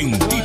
en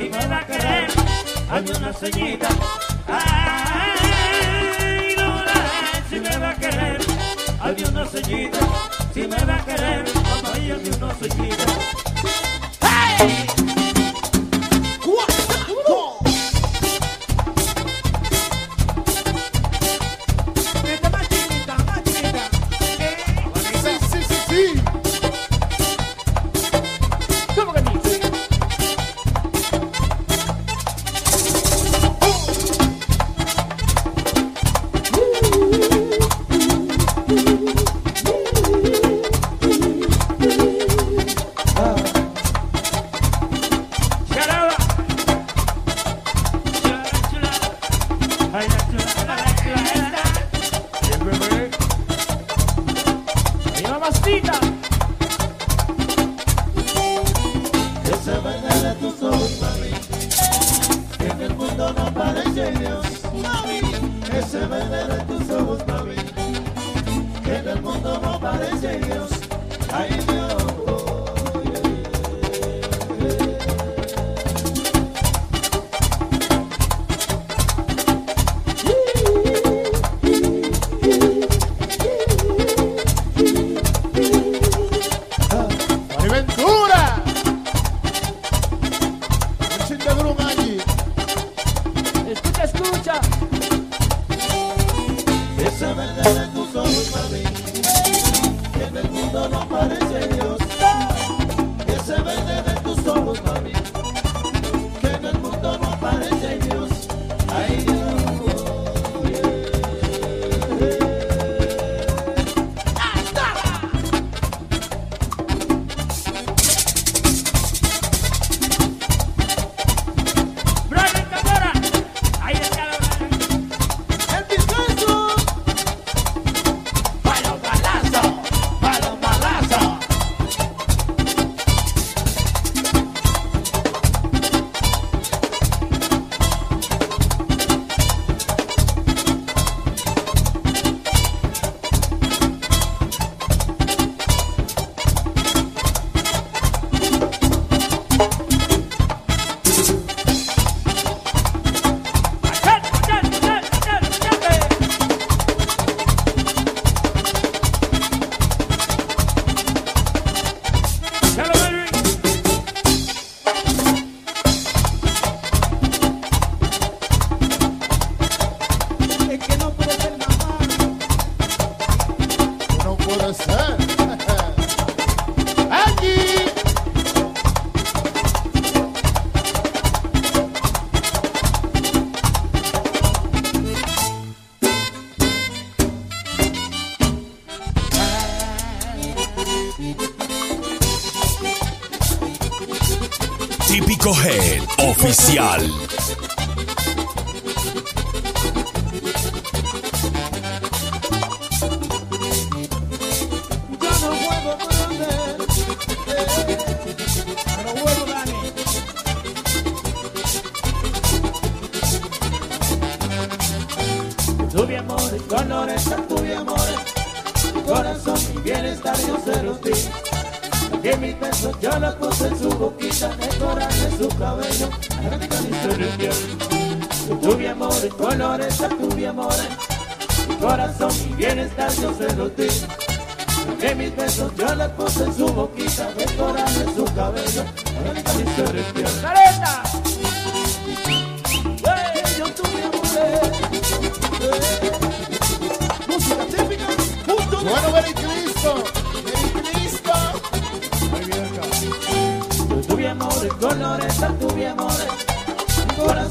si me va a querer, hazme una ceñita. Ay, Lola, si me va a querer, hazme una ceñita. Si me va a querer, mamá, hazme una ceñita.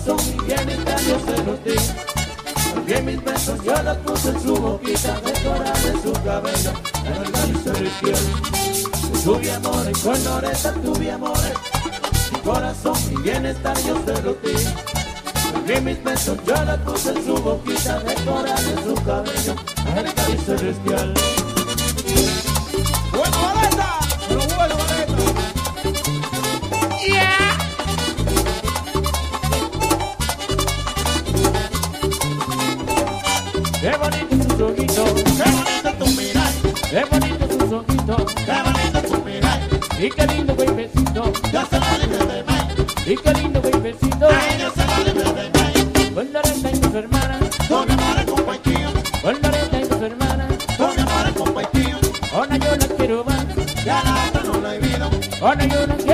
corazón que mis labios se los. Porque mis besos yo los puse en su boquita, decorar de su cabello, en el nariz del cielo. Tuve amores, con Loreta tuve amores, mi corazón y bienestar yo se los di. Porque mis besos yo los puse en su boquita, decorar de su cabello, en el nariz celestial. Y qué lindo golpecito. Yo se de Y qué lindo se de Con y su hermana. Con. Con y su hermana. Con. Ahora yo la quiero más. Ya la otra no la he visto. Ahora yo quiero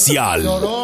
Oficial.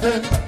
Me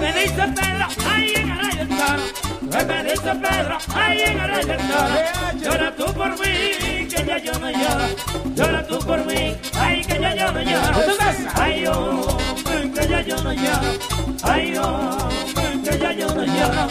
Me dice Pedro, ahí en el Ayuntano. Hoy me dice Pedro, ahí en el Ayuntano. Llora tú por mí, que ya yo no lloro. Llora tú por mí, ay, que ya yo no lloro. Ay, oh, que ya yo no lloro. Ay, oh, que ya yo no lloro.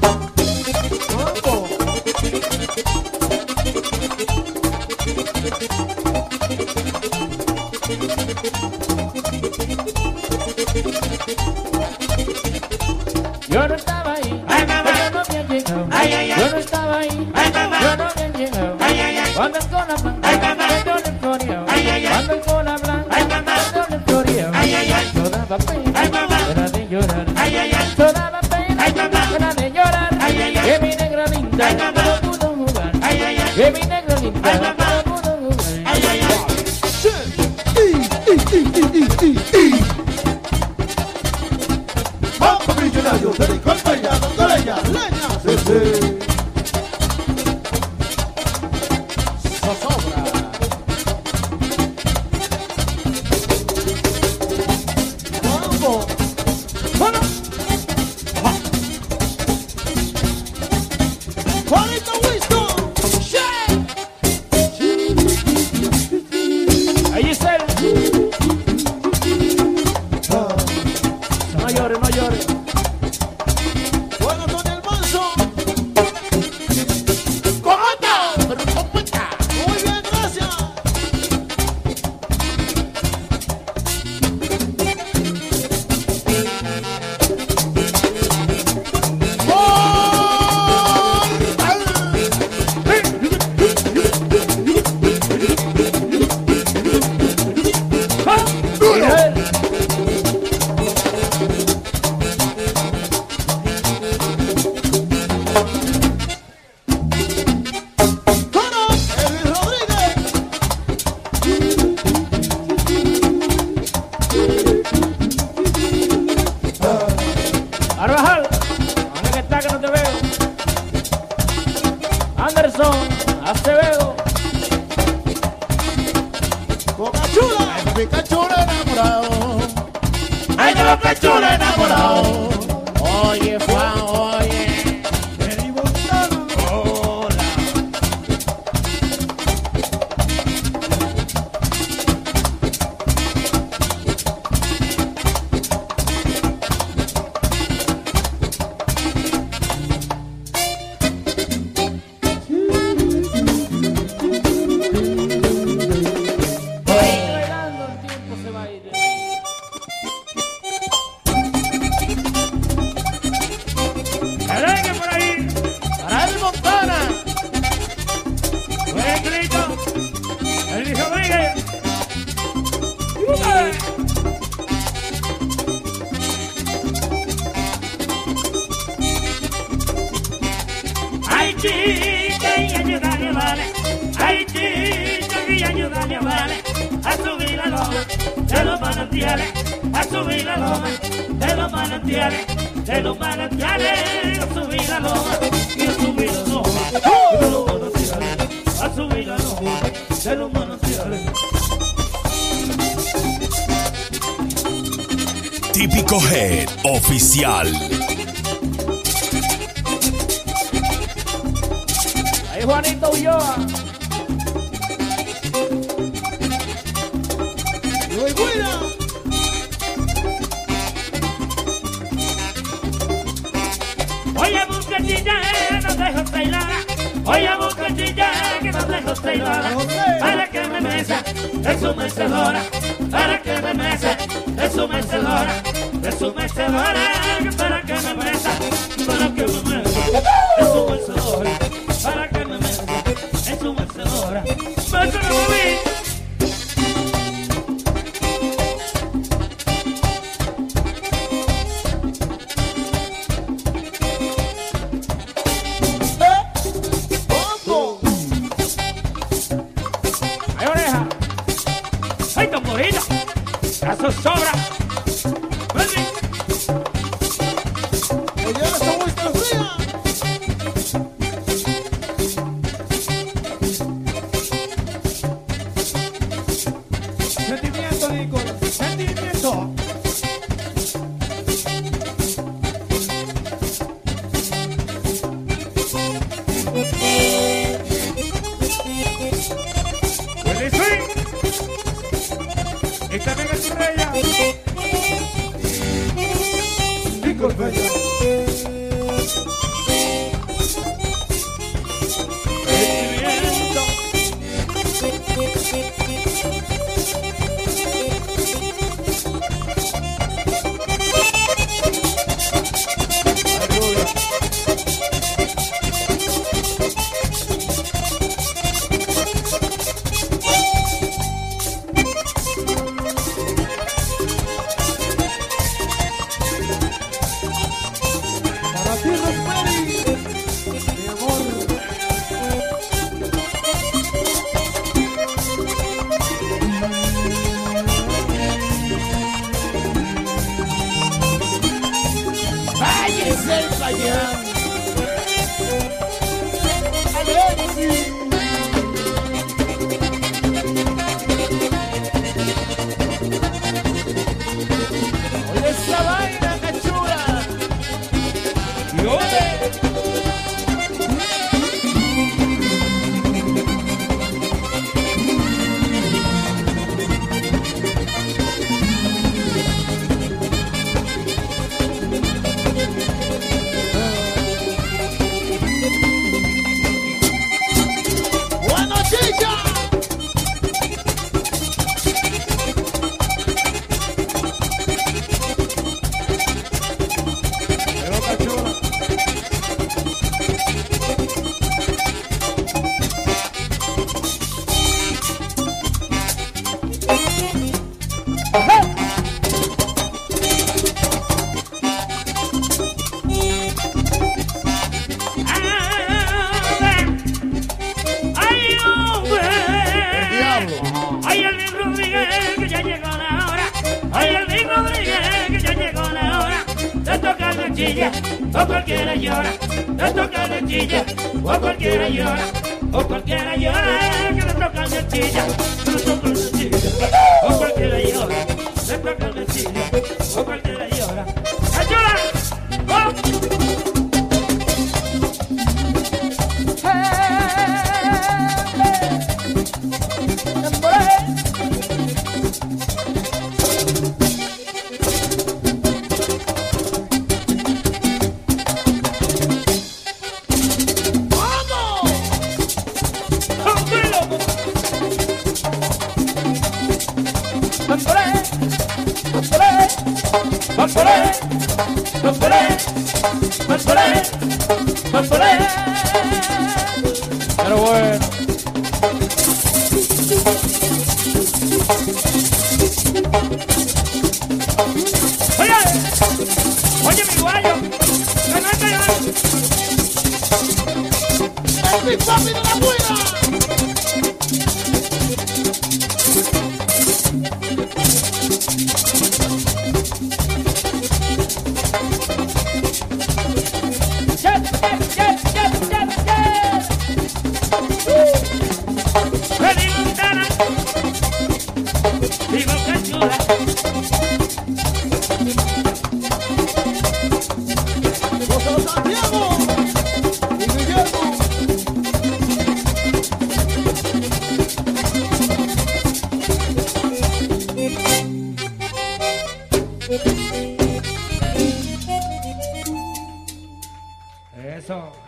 Bye. de enamorado. Ay, de.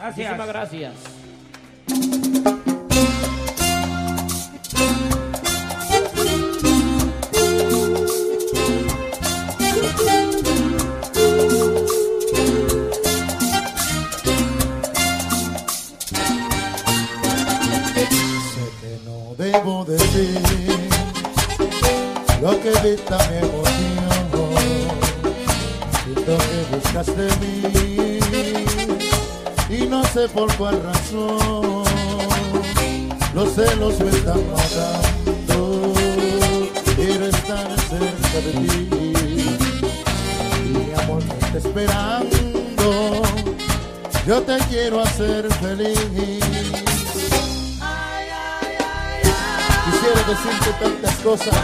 Muchísimas gracias. Mendoza.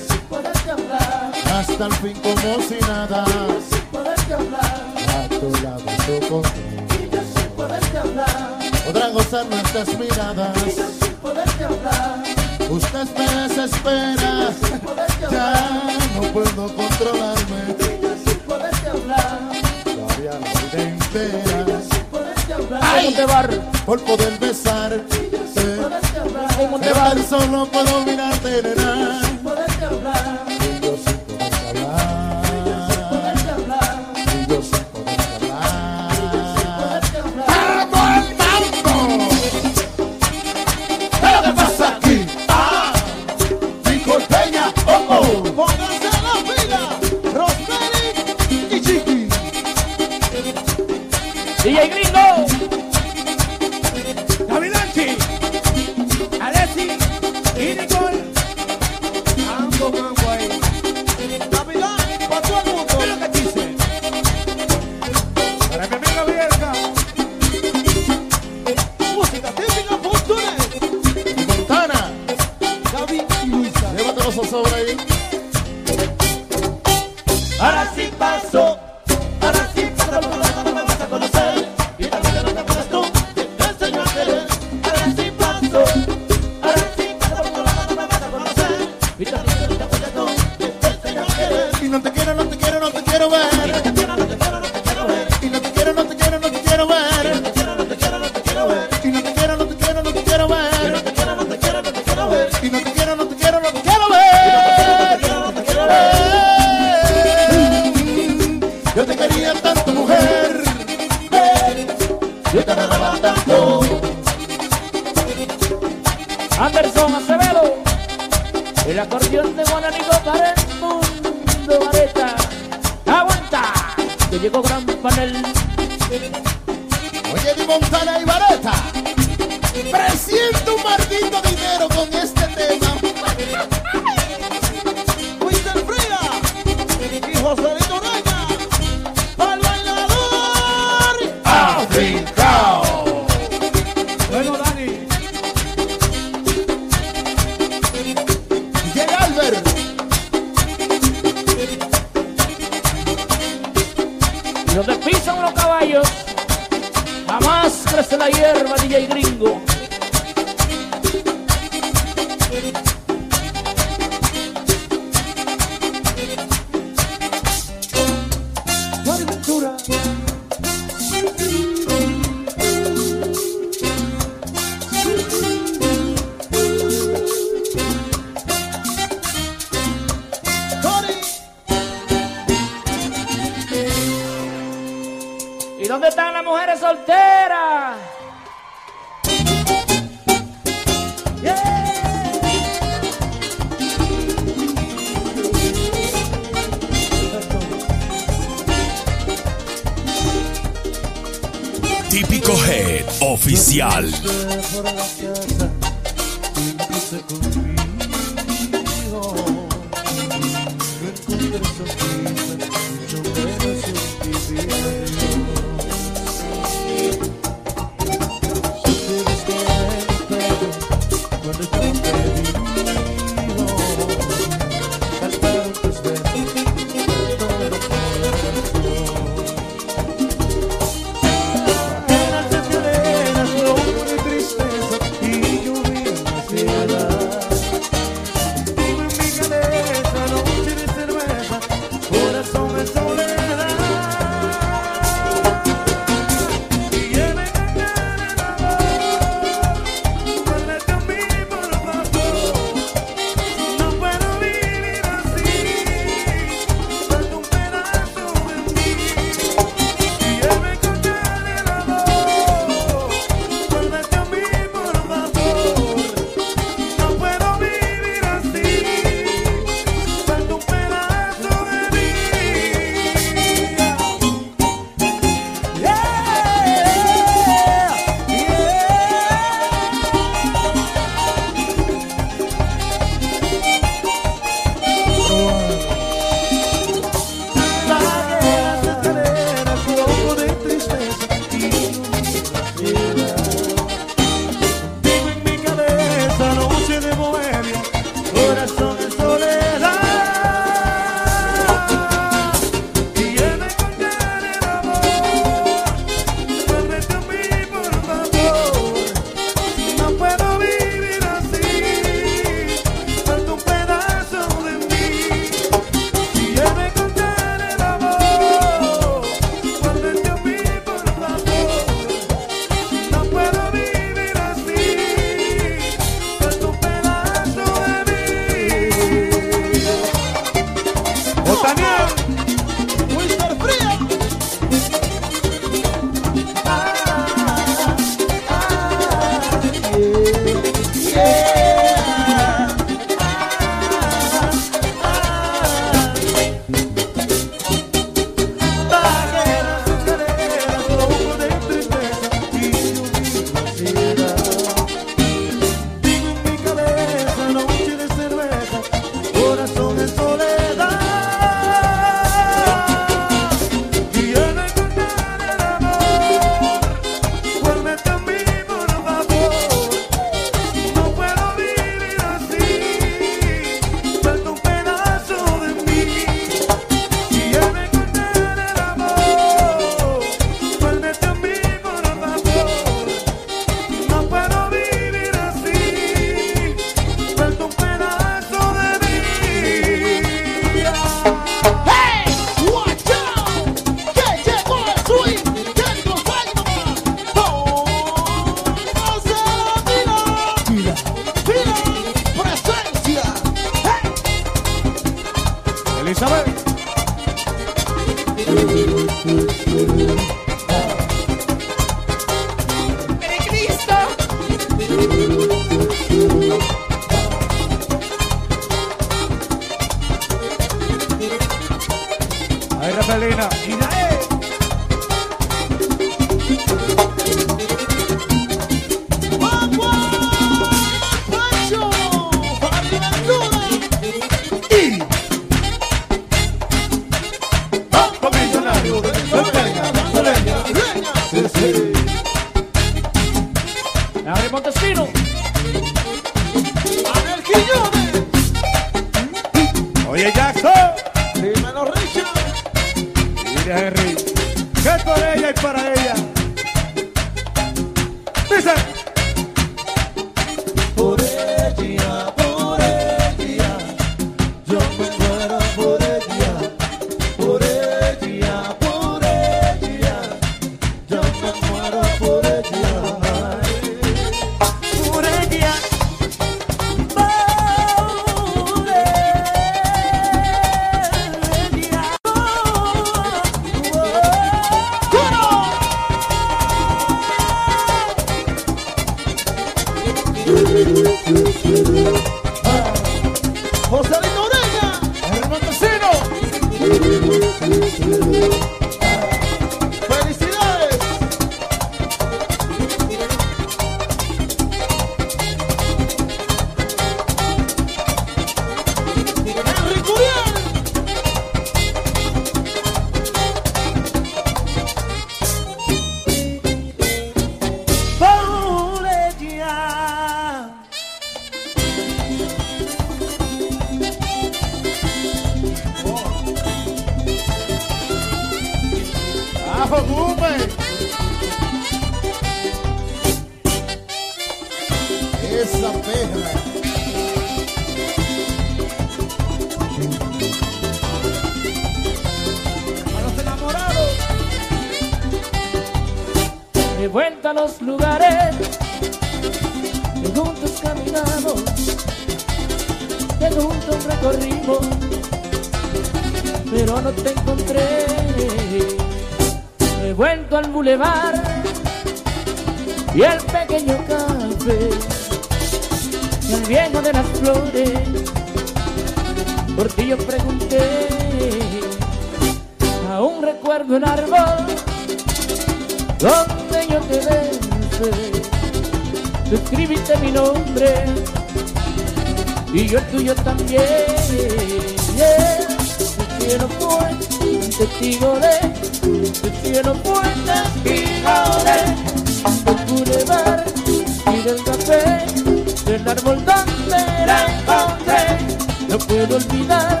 puedo olvidar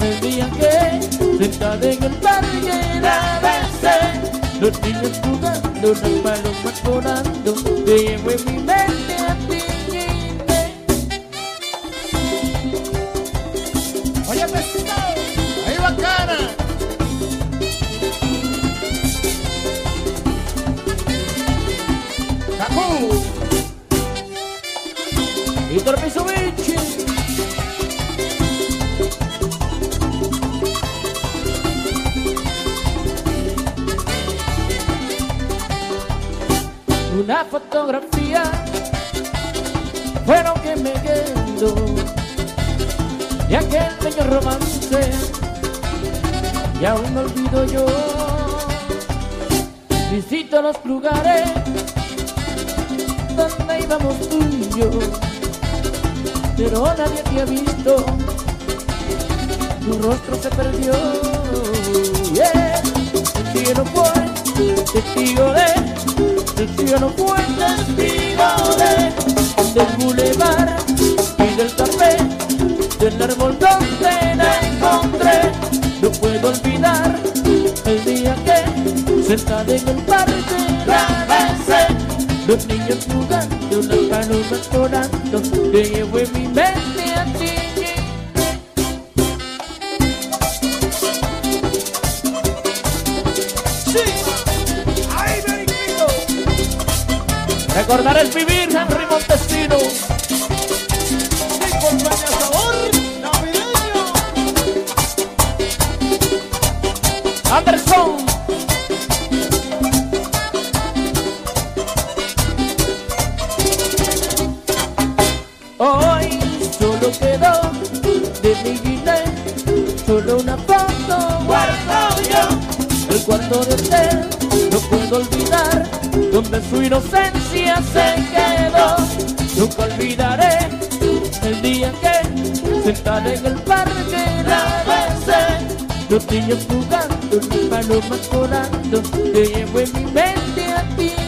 el día que sentada en el parque la besé. Los niños jugando, las palomas volando, te llevo en mi mente. y aún no olvido yo. Visito los lugares donde íbamos tú y yo, pero nadie te ha visto, tu rostro se perdió. Yeah. El cielo fue testigo de, el cielo fue testigo de, del bulevar y del café, del árbol donde Descarguen el parche Travese Los niños jugando Las palomas volando Te llevo en mi mente a ti. Sí. Ahí, Recordar el vivir, Henry Montes. lugar donde su inocencia se quedó. Nunca olvidaré el día que sentaré en el parque la besé. Los niños jugando, palomas volando, te llevo en mi mente a ti.